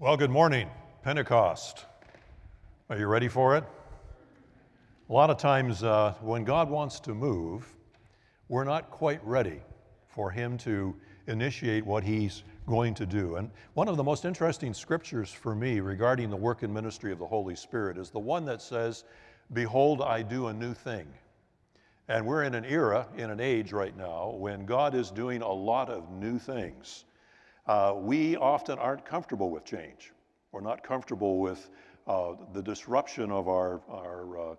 Well, good morning, Pentecost. Are you ready for it? A lot of times, uh, when God wants to move, we're not quite ready for Him to initiate what He's going to do. And one of the most interesting scriptures for me regarding the work and ministry of the Holy Spirit is the one that says, Behold, I do a new thing. And we're in an era, in an age right now, when God is doing a lot of new things. Uh, we often aren't comfortable with change. We're not comfortable with uh, the disruption of our, our uh,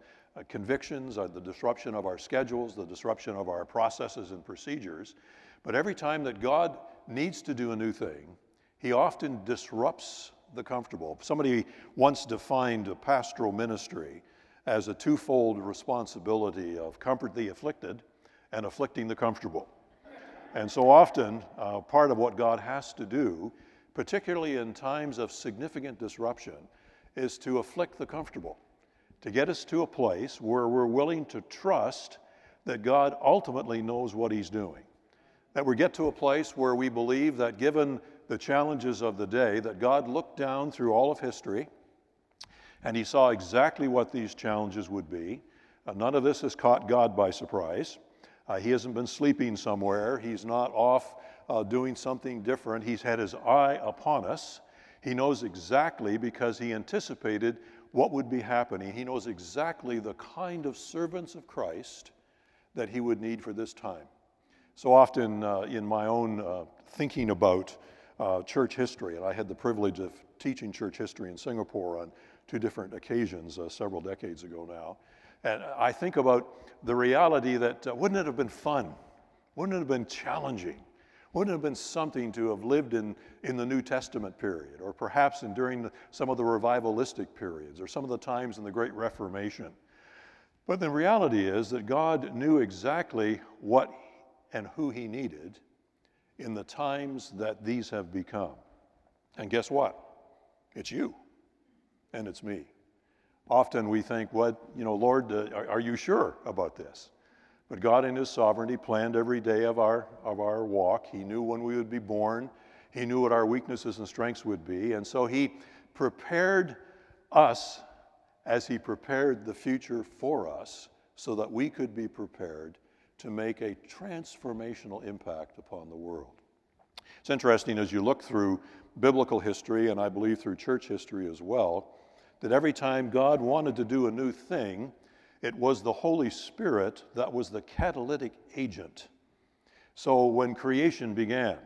convictions, uh, the disruption of our schedules, the disruption of our processes and procedures. But every time that God needs to do a new thing, He often disrupts the comfortable. Somebody once defined a pastoral ministry as a twofold responsibility of comfort the afflicted and afflicting the comfortable. And so often, uh, part of what God has to do, particularly in times of significant disruption, is to afflict the comfortable, to get us to a place where we're willing to trust that God ultimately knows what He's doing. That we get to a place where we believe that given the challenges of the day, that God looked down through all of history and He saw exactly what these challenges would be. Uh, none of this has caught God by surprise. Uh, he hasn't been sleeping somewhere. He's not off uh, doing something different. He's had his eye upon us. He knows exactly because he anticipated what would be happening. He knows exactly the kind of servants of Christ that he would need for this time. So often uh, in my own uh, thinking about uh, church history, and I had the privilege of teaching church history in Singapore on two different occasions uh, several decades ago now. And I think about the reality that uh, wouldn't it have been fun? Wouldn't it have been challenging? Wouldn't it have been something to have lived in, in the New Testament period, or perhaps in, during the, some of the revivalistic periods, or some of the times in the Great Reformation? But the reality is that God knew exactly what and who He needed in the times that these have become. And guess what? It's you and it's me. Often we think, what, you know, Lord, uh, are, are you sure about this? But God, in His sovereignty, planned every day of our, of our walk. He knew when we would be born, He knew what our weaknesses and strengths would be. And so He prepared us as He prepared the future for us so that we could be prepared to make a transformational impact upon the world. It's interesting as you look through biblical history, and I believe through church history as well, that every time God wanted to do a new thing, it was the Holy Spirit that was the catalytic agent. So when creation began,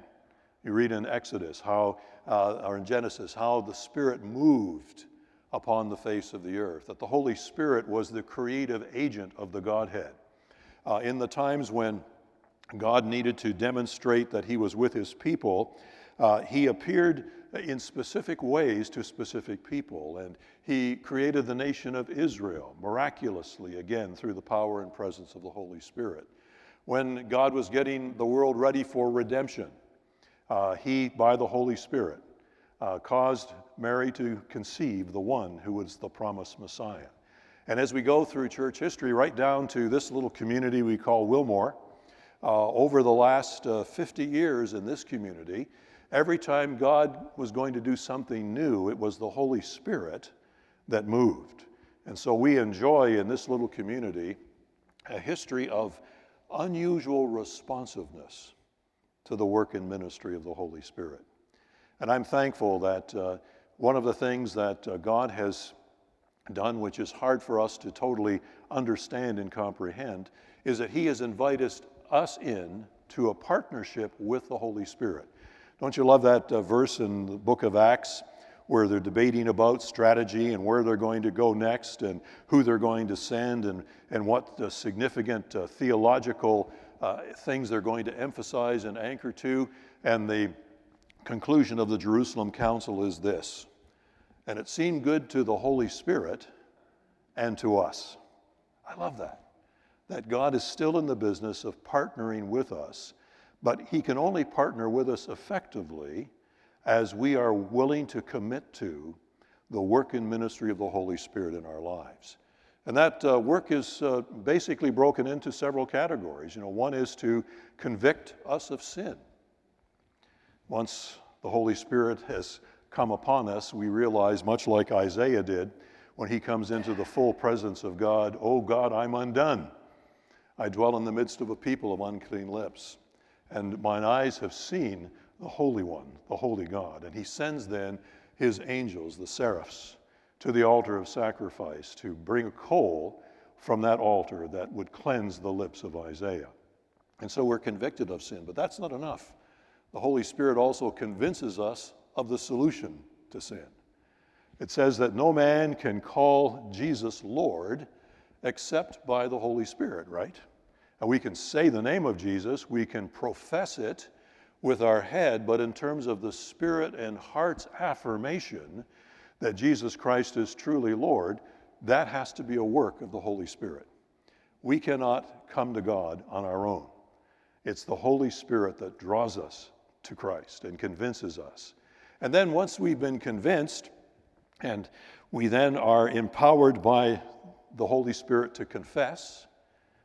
you read in Exodus how, uh, or in Genesis, how the Spirit moved upon the face of the earth, that the Holy Spirit was the creative agent of the Godhead. Uh, in the times when God needed to demonstrate that He was with His people, uh, He appeared in specific ways to specific people. And he created the nation of Israel miraculously, again, through the power and presence of the Holy Spirit. When God was getting the world ready for redemption, uh, he, by the Holy Spirit, uh, caused Mary to conceive the one who was the promised Messiah. And as we go through church history, right down to this little community we call Wilmore, uh, over the last uh, 50 years in this community, Every time God was going to do something new, it was the Holy Spirit that moved. And so we enjoy in this little community a history of unusual responsiveness to the work and ministry of the Holy Spirit. And I'm thankful that uh, one of the things that uh, God has done, which is hard for us to totally understand and comprehend, is that He has invited us in to a partnership with the Holy Spirit. Don't you love that uh, verse in the book of Acts where they're debating about strategy and where they're going to go next and who they're going to send and, and what the significant uh, theological uh, things they're going to emphasize and anchor to? And the conclusion of the Jerusalem Council is this And it seemed good to the Holy Spirit and to us. I love that. That God is still in the business of partnering with us but He can only partner with us effectively as we are willing to commit to the work and ministry of the Holy Spirit in our lives. And that uh, work is uh, basically broken into several categories. You know, one is to convict us of sin. Once the Holy Spirit has come upon us, we realize, much like Isaiah did, when he comes into the full presence of God, Oh God, I'm undone. I dwell in the midst of a people of unclean lips, and mine eyes have seen the Holy One, the Holy God. And he sends then his angels, the seraphs, to the altar of sacrifice to bring a coal from that altar that would cleanse the lips of Isaiah. And so we're convicted of sin, but that's not enough. The Holy Spirit also convinces us of the solution to sin. It says that no man can call Jesus Lord except by the Holy Spirit, right? And we can say the name of Jesus, we can profess it with our head, but in terms of the spirit and heart's affirmation that Jesus Christ is truly Lord, that has to be a work of the Holy Spirit. We cannot come to God on our own. It's the Holy Spirit that draws us to Christ and convinces us. And then once we've been convinced, and we then are empowered by the Holy Spirit to confess,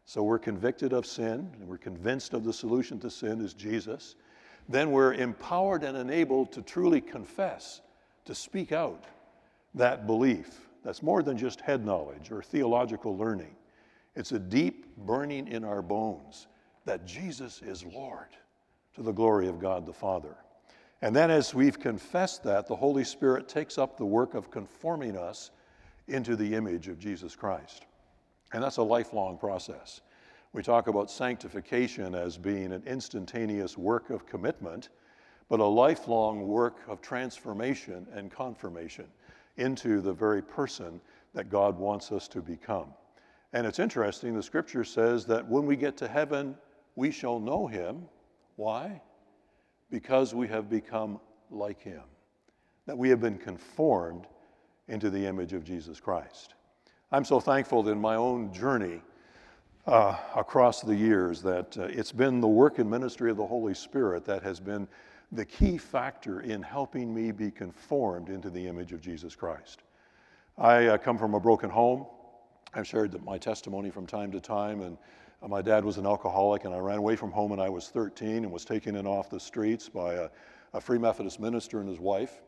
so we're convicted of sin and we're convinced of the solution to sin is Jesus, then we're empowered and enabled to truly confess, to speak out that belief. That's more than just head knowledge or theological learning. It's a deep burning in our bones that Jesus is Lord to the glory of God the Father. And then, as we've confessed that, the Holy Spirit takes up the work of conforming us into the image of Jesus Christ. And that's a lifelong process. We talk about sanctification as being an instantaneous work of commitment, but a lifelong work of transformation and confirmation into the very person that God wants us to become. And it's interesting, the scripture says that when we get to heaven, we shall know him. Why? Because we have become like him, that we have been conformed into the image of Jesus Christ. I'm so thankful that in my own journey uh, across the years that uh, it's been the work and ministry of the Holy Spirit that has been the key factor in helping me be conformed into the image of Jesus Christ. I uh, come from a broken home. I've shared my testimony from time to time, and uh, my dad was an alcoholic, and I ran away from home when I was 13 and was taken in off the streets by a, a Free Methodist minister and his wife.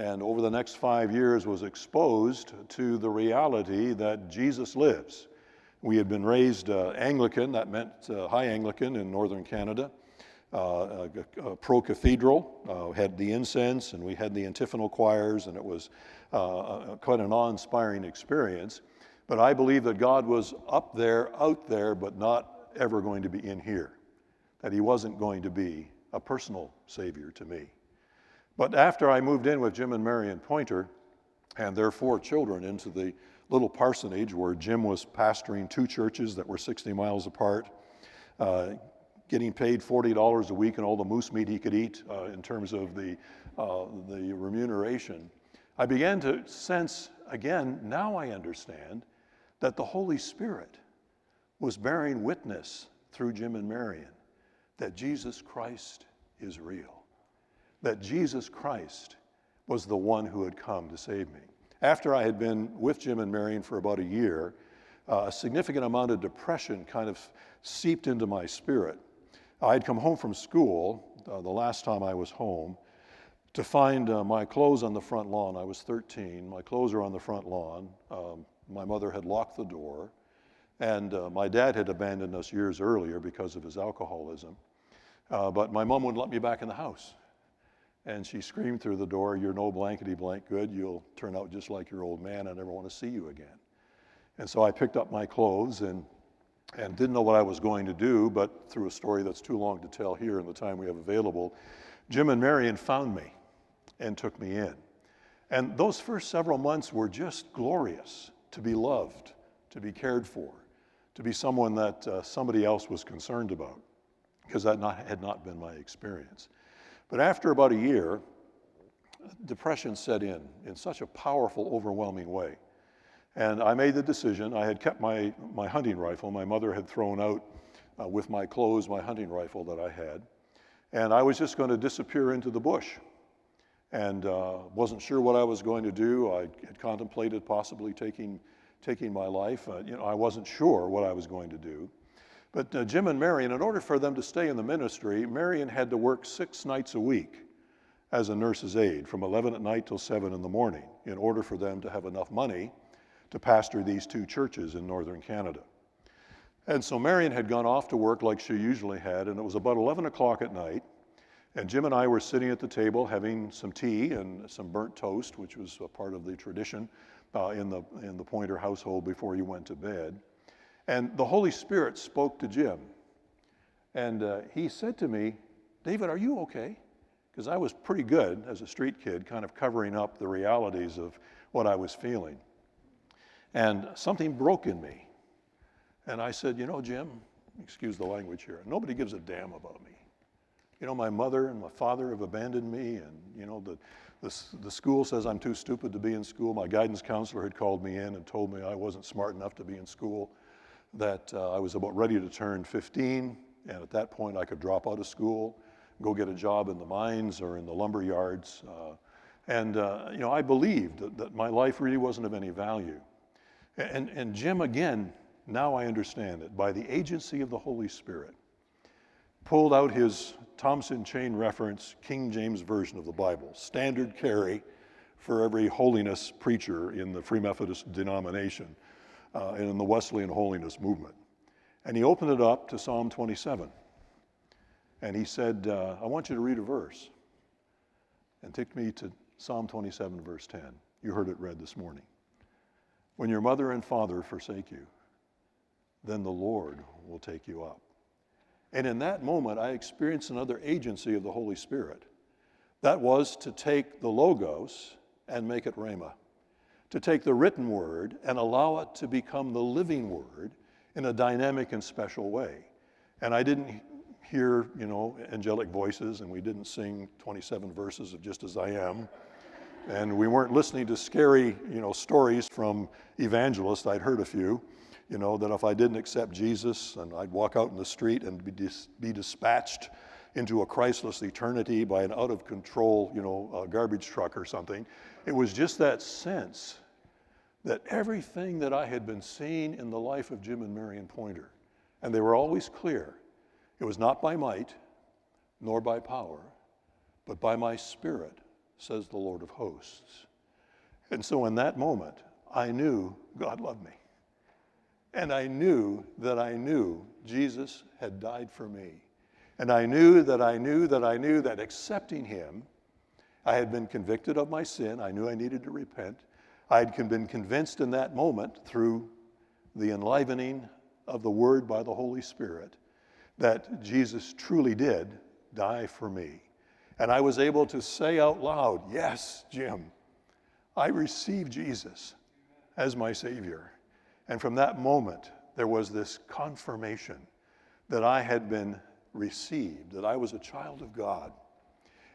And over the next five years, was exposed to the reality that Jesus lives. We had been raised uh, Anglican, that meant uh, High Anglican in northern Canada uh, pro cathedral, uh, had the incense, and we had the antiphonal choirs, and it was uh, quite an awe inspiring experience. But I believe that God was up there, out there, but not ever going to be in here, that He wasn't going to be a personal Savior to me. But after I moved in with Jim and Marion Pointer and their four children into the little parsonage where Jim was pastoring two churches that were 60 miles apart, uh, getting paid $40 a week and all the moose meat he could eat uh, in terms of the, uh, the remuneration, I began to sense again, now I understand, that the Holy Spirit was bearing witness through Jim and Marion that Jesus Christ is real, that Jesus Christ was the one who had come to save me. After I had been with Jim and Marion for about a year, uh, a significant amount of depression kind of seeped into my spirit. I had come home from school uh, the last time I was home to find uh, my clothes on the front lawn. I was 13. My clothes are on the front lawn. Um, my mother had locked the door, and uh, my dad had abandoned us years earlier because of his alcoholism. Uh, but my mom wouldn't let me back in the house. And she screamed through the door, You're no blankety blank good. You'll turn out just like your old man. I never want to see you again. And so I picked up my clothes and and didn't know what I was going to do, but through a story that's too long to tell here in the time we have available, Jim and Marion found me and took me in. And those first several months were just glorious to be loved, to be cared for, to be someone that uh, somebody else was concerned about, because that not, had not been my experience. But after about a year, depression set in in such a powerful, overwhelming way and I made the decision. I had kept my, my hunting rifle. My mother had thrown out uh, with my clothes my hunting rifle that I had. And I was just going to disappear into the bush. And uh, wasn't sure what I was going to do. I had contemplated possibly taking, taking my life. Uh, you know, I wasn't sure what I was going to do. But uh, Jim and Marion, in order for them to stay in the ministry, Marion had to work six nights a week as a nurse's aide from 11 at night till 7 in the morning in order for them to have enough money to pastor these two churches in northern Canada. And so Marion had gone off to work like she usually had, and it was about 11 o'clock at night. And Jim and I were sitting at the table having some tea and some burnt toast, which was a part of the tradition uh, in, the, in the Pointer household before you went to bed. And the Holy Spirit spoke to Jim. And uh, he said to me, David, are you okay? Because I was pretty good as a street kid, kind of covering up the realities of what I was feeling. And something broke in me. And I said, You know, Jim, excuse the language here, nobody gives a damn about me. You know, my mother and my father have abandoned me, and, you know, the, the, the school says I'm too stupid to be in school. My guidance counselor had called me in and told me I wasn't smart enough to be in school, that uh, I was about ready to turn 15, and at that point I could drop out of school, go get a job in the mines or in the lumber yards. Uh, and, uh, you know, I believed that, that my life really wasn't of any value. And, and Jim, again, now I understand it, by the agency of the Holy Spirit, pulled out his Thompson Chain Reference King James Version of the Bible, standard carry for every holiness preacher in the Free Methodist denomination uh, and in the Wesleyan holiness movement. And he opened it up to Psalm 27. And he said, uh, I want you to read a verse. And took me to Psalm 27, verse 10. You heard it read this morning. When your mother and father forsake you, then the Lord will take you up. And in that moment, I experienced another agency of the Holy Spirit. That was to take the Logos and make it Rhema, to take the written word and allow it to become the living word in a dynamic and special way. And I didn't hear, you know, angelic voices, and we didn't sing 27 verses of Just As I Am and we weren't listening to scary, you know, stories from evangelists. I'd heard a few, you know, that if I didn't accept Jesus, and I'd walk out in the street and be, dis- be dispatched into a Christless eternity by an out of control, you know, garbage truck or something. It was just that sense that everything that I had been seeing in the life of Jim and Marion Pointer, and they were always clear, it was not by might nor by power, but by my spirit says the Lord of hosts. And so in that moment, I knew God loved me. And I knew that I knew Jesus had died for me. And I knew that I knew that I knew that accepting Him, I had been convicted of my sin. I knew I needed to repent. I had been convinced in that moment through the enlivening of the Word by the Holy Spirit that Jesus truly did die for me. And I was able to say out loud, Yes, Jim, I received Jesus as my Savior. And from that moment, there was this confirmation that I had been received, that I was a child of God,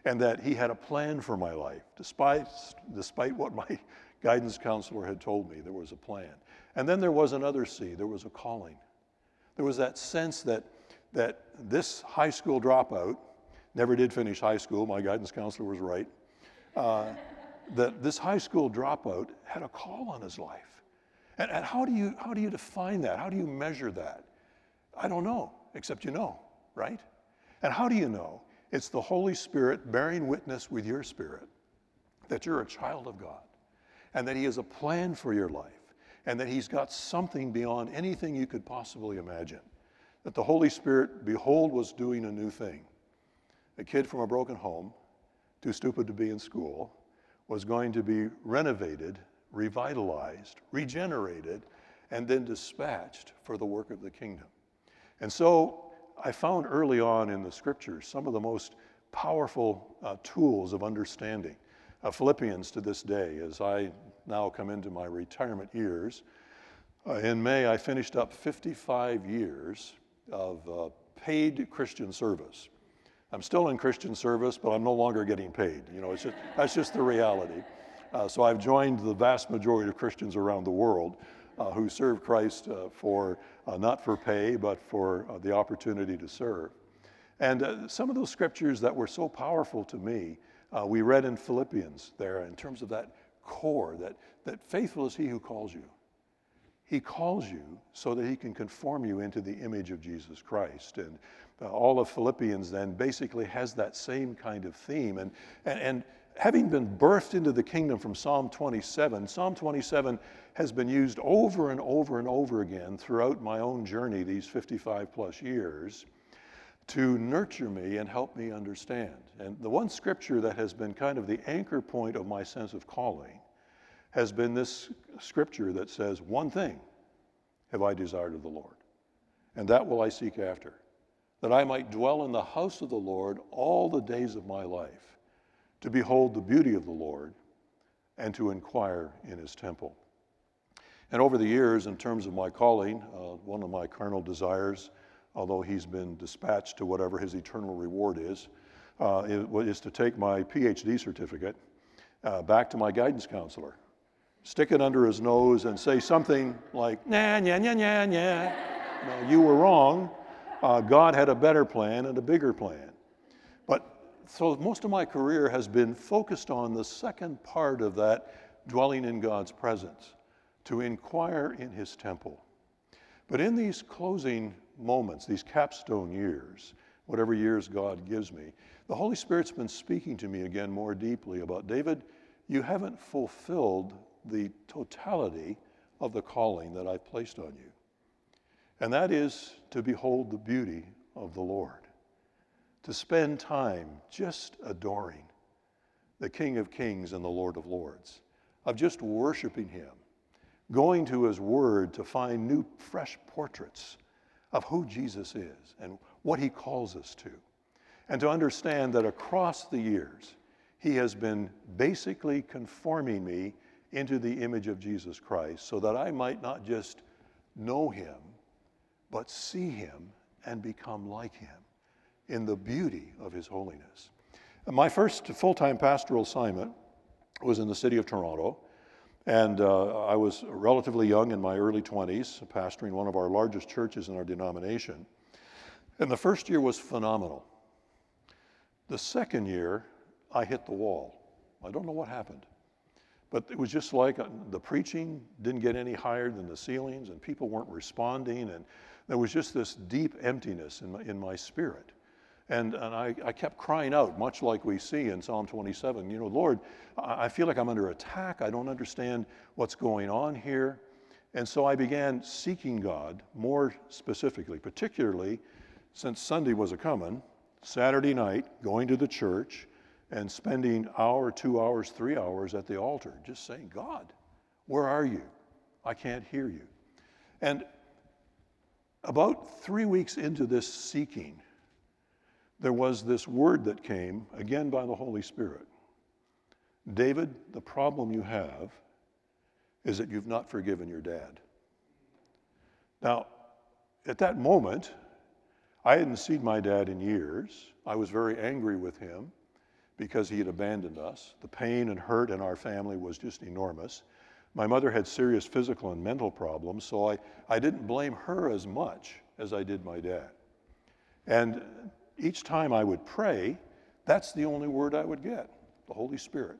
and that He had a plan for my life. Despite, despite what my guidance counselor had told me, there was a plan. And then there was another C, there was a calling. There was that sense that, that this high school dropout never did finish high school. My guidance counselor was right. Uh, that this high school dropout had a call on his life. And, and how, do you, how do you define that? How do you measure that? I don't know, except you know, right? And how do you know? It's the Holy Spirit bearing witness with your spirit that you're a child of God and that He has a plan for your life and that He's got something beyond anything you could possibly imagine. That the Holy Spirit, behold, was doing a new thing a kid from a broken home, too stupid to be in school, was going to be renovated, revitalized, regenerated, and then dispatched for the work of the kingdom. And so I found early on in the scriptures some of the most powerful uh, tools of understanding. Uh, Philippians to this day, as I now come into my retirement years, uh, in May I finished up 55 years of uh, paid Christian service. I'm still in Christian service, but I'm no longer getting paid. You know, just, that's just the reality. Uh, so I've joined the vast majority of Christians around the world who serve Christ uh, for uh, not for pay, but for uh, the opportunity to serve. And uh, some of those scriptures that were so powerful to me, we read in Philippians there in terms of that core, that, that faithful is he who calls you. He calls you so that he can conform you into the image of Jesus Christ. And uh, all of Philippians then basically has that same kind of theme. And, and, and having been birthed into the kingdom from Psalm 27, Psalm 27 has been used over and over and over again throughout my own journey, these 55 plus years, to nurture me and help me understand. And the one scripture that has been kind of the anchor point of my sense of calling has been this scripture that says, One thing have I desired of the Lord, and that will I seek after, that I might dwell in the house of the Lord all the days of my life, to behold the beauty of the Lord and to inquire in his temple. And over the years, in terms of my calling, uh, one of my carnal desires, although he's been dispatched to whatever his eternal reward is, uh, is, to take my PhD certificate uh, back to my guidance counselor, stick it under his nose, and say something like, nah, nah, nah, nah, nah. No, you were wrong. Uh, God had a better plan and a bigger plan. So most of my career has been focused on the second part of that dwelling in God's presence, to inquire in his temple. But in these closing moments, these capstone years, whatever years God gives me, the Holy Spirit's been speaking to me again more deeply about David, you haven't fulfilled the totality of the calling that I placed on you. And that is to behold the beauty of the Lord, to spend time just adoring the King of Kings and the Lord of Lords, of just worshiping Him, going to His Word to find new, fresh portraits of who Jesus is and what he calls us to. And to understand that across the years, he has been basically conforming me into the image of Jesus Christ so that I might not just know him, but see him and become like him in the beauty of his holiness. My first full time pastoral assignment was in the city of Toronto. And uh, I was relatively young in my early 20s, pastoring one of our largest churches in our denomination. And the first year was phenomenal. The second year, I hit the wall. I don't know what happened. But it was just like uh, the preaching didn't get any higher than the ceilings, and people weren't responding. And there was just this deep emptiness in my, in my spirit. And, and I, I, kept crying out, much like we see in Psalm 27, you know, Lord, I feel like I'm under attack. I don't understand what's going on here. And so I began seeking God more specifically, particularly since Sunday was a coming, Saturday night, going to the church and spending hour, two hours, three hours at the altar, just saying, God, where are you? I can't hear you. And about three weeks into this seeking, there was this word that came, again by the Holy Spirit David, the problem you have is that you've not forgiven your dad. Now, at that moment, I hadn't seen my dad in years. I was very angry with him because he had abandoned us. The pain and hurt in our family was just enormous. My mother had serious physical and mental problems, so I, I didn't blame her as much as I did my dad. And each time I would pray, that's the only word I would get the Holy Spirit.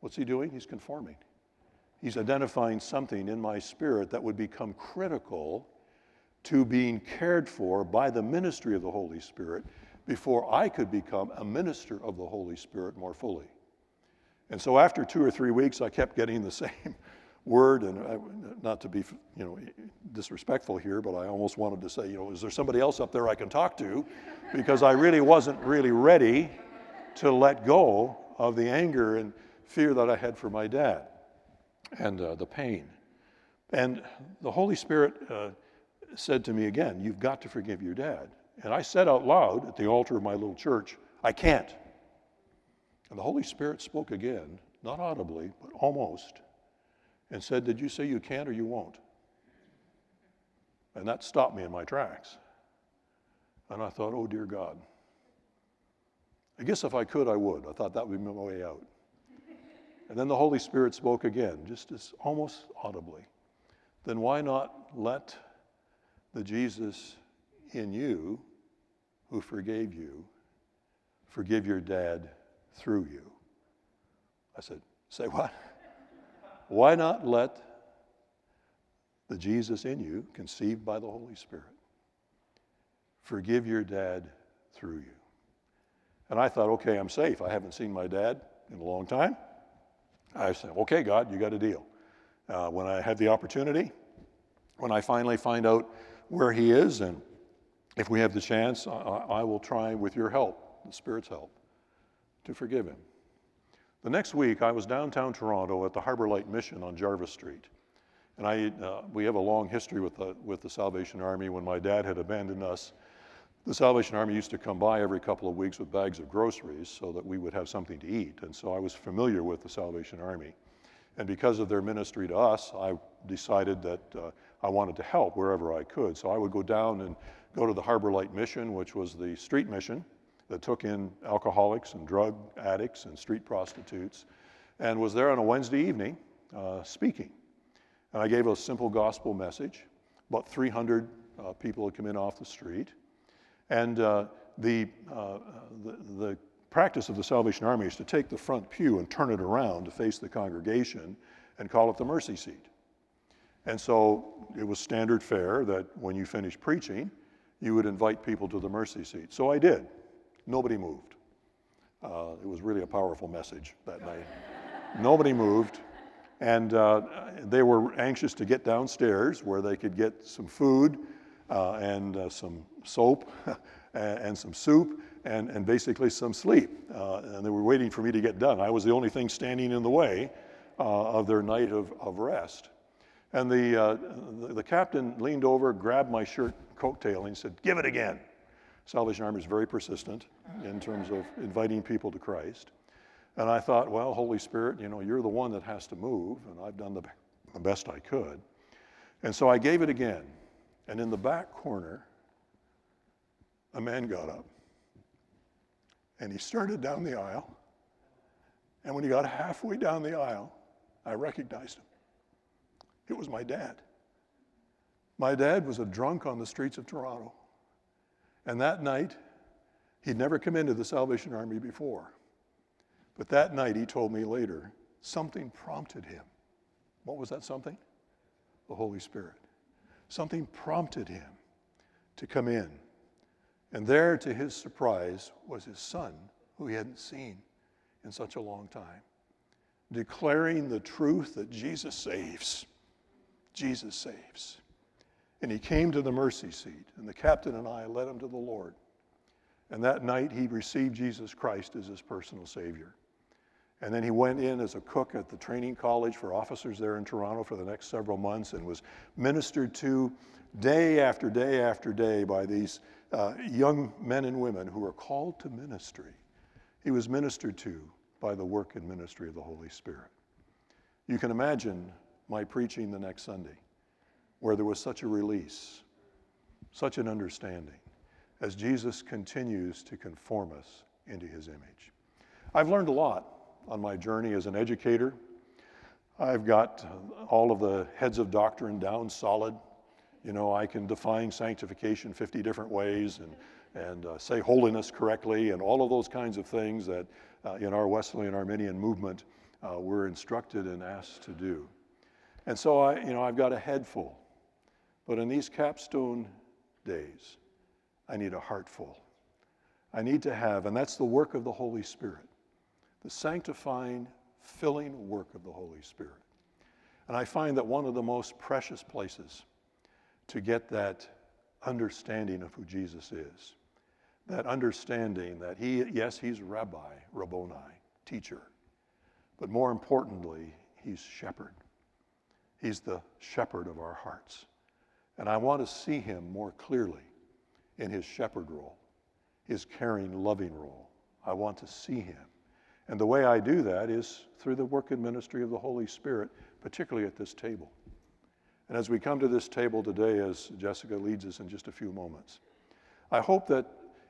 What's he doing? He's conforming. He's identifying something in my spirit that would become critical to being cared for by the ministry of the Holy Spirit before I could become a minister of the Holy Spirit more fully. And so after two or three weeks, I kept getting the same word, and I, not to be you know disrespectful here, but I almost wanted to say, you know, is there somebody else up there I can talk to? Because I really wasn't really ready to let go of the anger and fear that I had for my dad and uh, the pain. And the Holy Spirit uh, said to me again, You've got to forgive your dad. And I said out loud at the altar of my little church, I can't. And the Holy Spirit spoke again, not audibly, but almost and said, Did you say you can't or you won't? And that stopped me in my tracks. And I thought, Oh, dear God. I guess if I could, I would. I thought that would be my way out. And then the Holy Spirit spoke again, just as almost audibly. Then why not let the Jesus in you who forgave you forgive your dad through you? I said, Say what? Why not let the Jesus in you, conceived by the Holy Spirit, forgive your dad through you. And I thought, okay, I'm safe. I haven't seen my dad in a long time. I said, okay, God, you got a deal. Uh, when I have the opportunity, when I finally find out where he is, and if we have the chance, I, I will try with your help, the Spirit's help, to forgive him. The next week, I was downtown Toronto at the Harbor Light Mission on Jarvis Street. And I, uh, we have a long history with the, with the Salvation Army. When my dad had abandoned us, the Salvation Army used to come by every couple of weeks with bags of groceries so that we would have something to eat. And so I was familiar with the Salvation Army. And because of their ministry to us, I decided that uh, I wanted to help wherever I could. So I would go down and go to the Harbor Light Mission, which was the street mission that took in alcoholics and drug addicts and street prostitutes, and was there on a Wednesday evening uh, speaking. And I gave a simple gospel message. About 300 uh, people had come in off the street. And uh, the, uh, the, the practice of the Salvation Army is to take the front pew and turn it around to face the congregation and call it the mercy seat. And so it was standard fare that when you finished preaching, you would invite people to the mercy seat. So I did. Nobody moved. Uh, it was really a powerful message that night. Nobody moved. And uh, they were anxious to get downstairs where they could get some food uh, and uh, some soap and, some soup and, and basically some sleep. Uh, and they were waiting for me to get done. I was the only thing standing in the way uh, of their night of, of rest. And the, the, the, captain leaned over, grabbed my shirt coattail, and said, Give it again. Salvation Army is very persistent in terms of inviting people to Christ. And I thought, well, Holy Spirit, you know, you're the one that has to move, and I've done the, the best I could. And so I gave it again. And in the back corner, a man got up and he started down the aisle. And when he got halfway down the aisle, I recognized him. It was my dad. My dad was a drunk on the streets of Toronto. And that night, he'd never come into the Salvation Army before. But that night, he told me later, something prompted him. What was that something? The Holy Spirit. Something prompted him to come in. And there, to his surprise, was his son, who he hadn't seen in such a long time, declaring the truth that Jesus saves. Jesus saves. And he came to the mercy seat, and the captain and I led him to the Lord. And that night, he received Jesus Christ as his personal Savior. And then he went in as a cook at the training college for officers there in Toronto for the next several months and was ministered to day after day after day by these uh, young men and women who were called to ministry. He was ministered to by the work and ministry of the Holy Spirit. You can imagine my preaching the next Sunday, where there was such a release, such an understanding, as Jesus continues to conform us into his image. I've learned a lot on my journey as an educator. I've got all of the heads of doctrine down solid. You know, I can define sanctification 50 different ways and, and uh, say holiness correctly and all of those kinds of things that uh, in our Wesleyan Arminian movement uh, we're instructed and asked to do. And so I, you know, I've got a head full. But in these capstone days, I need a heart full. I need to have, and that's the work of the Holy Spirit the sanctifying, filling work of the Holy Spirit. And I find that one of the most precious places to get that understanding of who Jesus is, that understanding that he, yes, he's rabbi, Rabboni, teacher, but more importantly, he's shepherd. He's the shepherd of our hearts. And I want to see him more clearly in his shepherd role, his caring, loving role. I want to see him and the way I do that is through the work and ministry of the Holy Spirit, particularly at this table. And as we come to this table today, as Jessica leads us in just a few moments, I hope that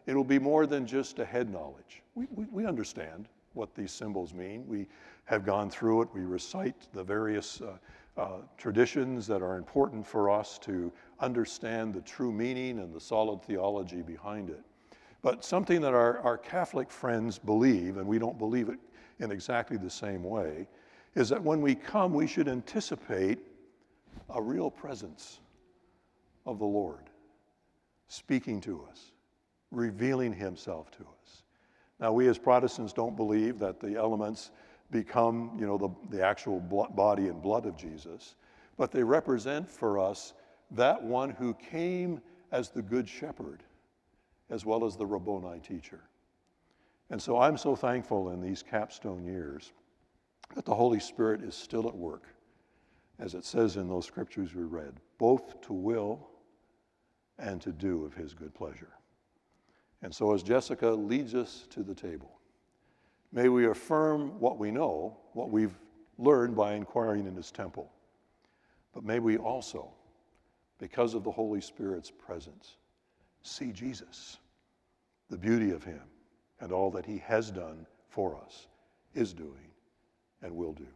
it'll be more than just a head knowledge. We, we, we understand what these symbols mean. We have gone through it. We recite the various uh, uh, traditions that are important for us to understand the true meaning and the solid theology behind it. But something that our, our Catholic friends believe, and we don't believe it in exactly the same way, is that when we come, we should anticipate a real presence of the Lord. speaking to us, revealing himself to us. Now, we as Protestants don't believe that the elements become, you know, the, the actual body and blood of Jesus, but they represent for us that one who came as the good shepherd, as well as the Rabboni teacher. And so I'm so thankful in these capstone years that the Holy Spirit is still at work, as it says in those scriptures we read, both to will and to do of his good pleasure. And so as Jessica leads us to the table, may we affirm what we know, what we've learned by inquiring in his temple. But may we also, because of the Holy Spirit's presence, see Jesus, the beauty of him, and all that he has done for us, is doing, and will do.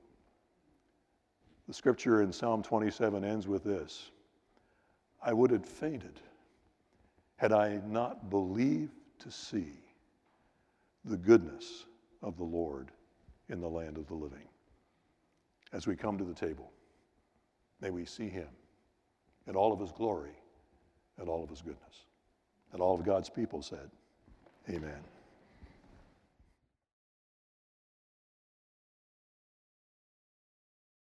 The scripture in Psalm 27 ends with this I would have fainted had I not believed to see the goodness of the Lord in the land of the living. As we come to the table, may we see him in all of his glory and all of his goodness. And all of God's people said, Amen.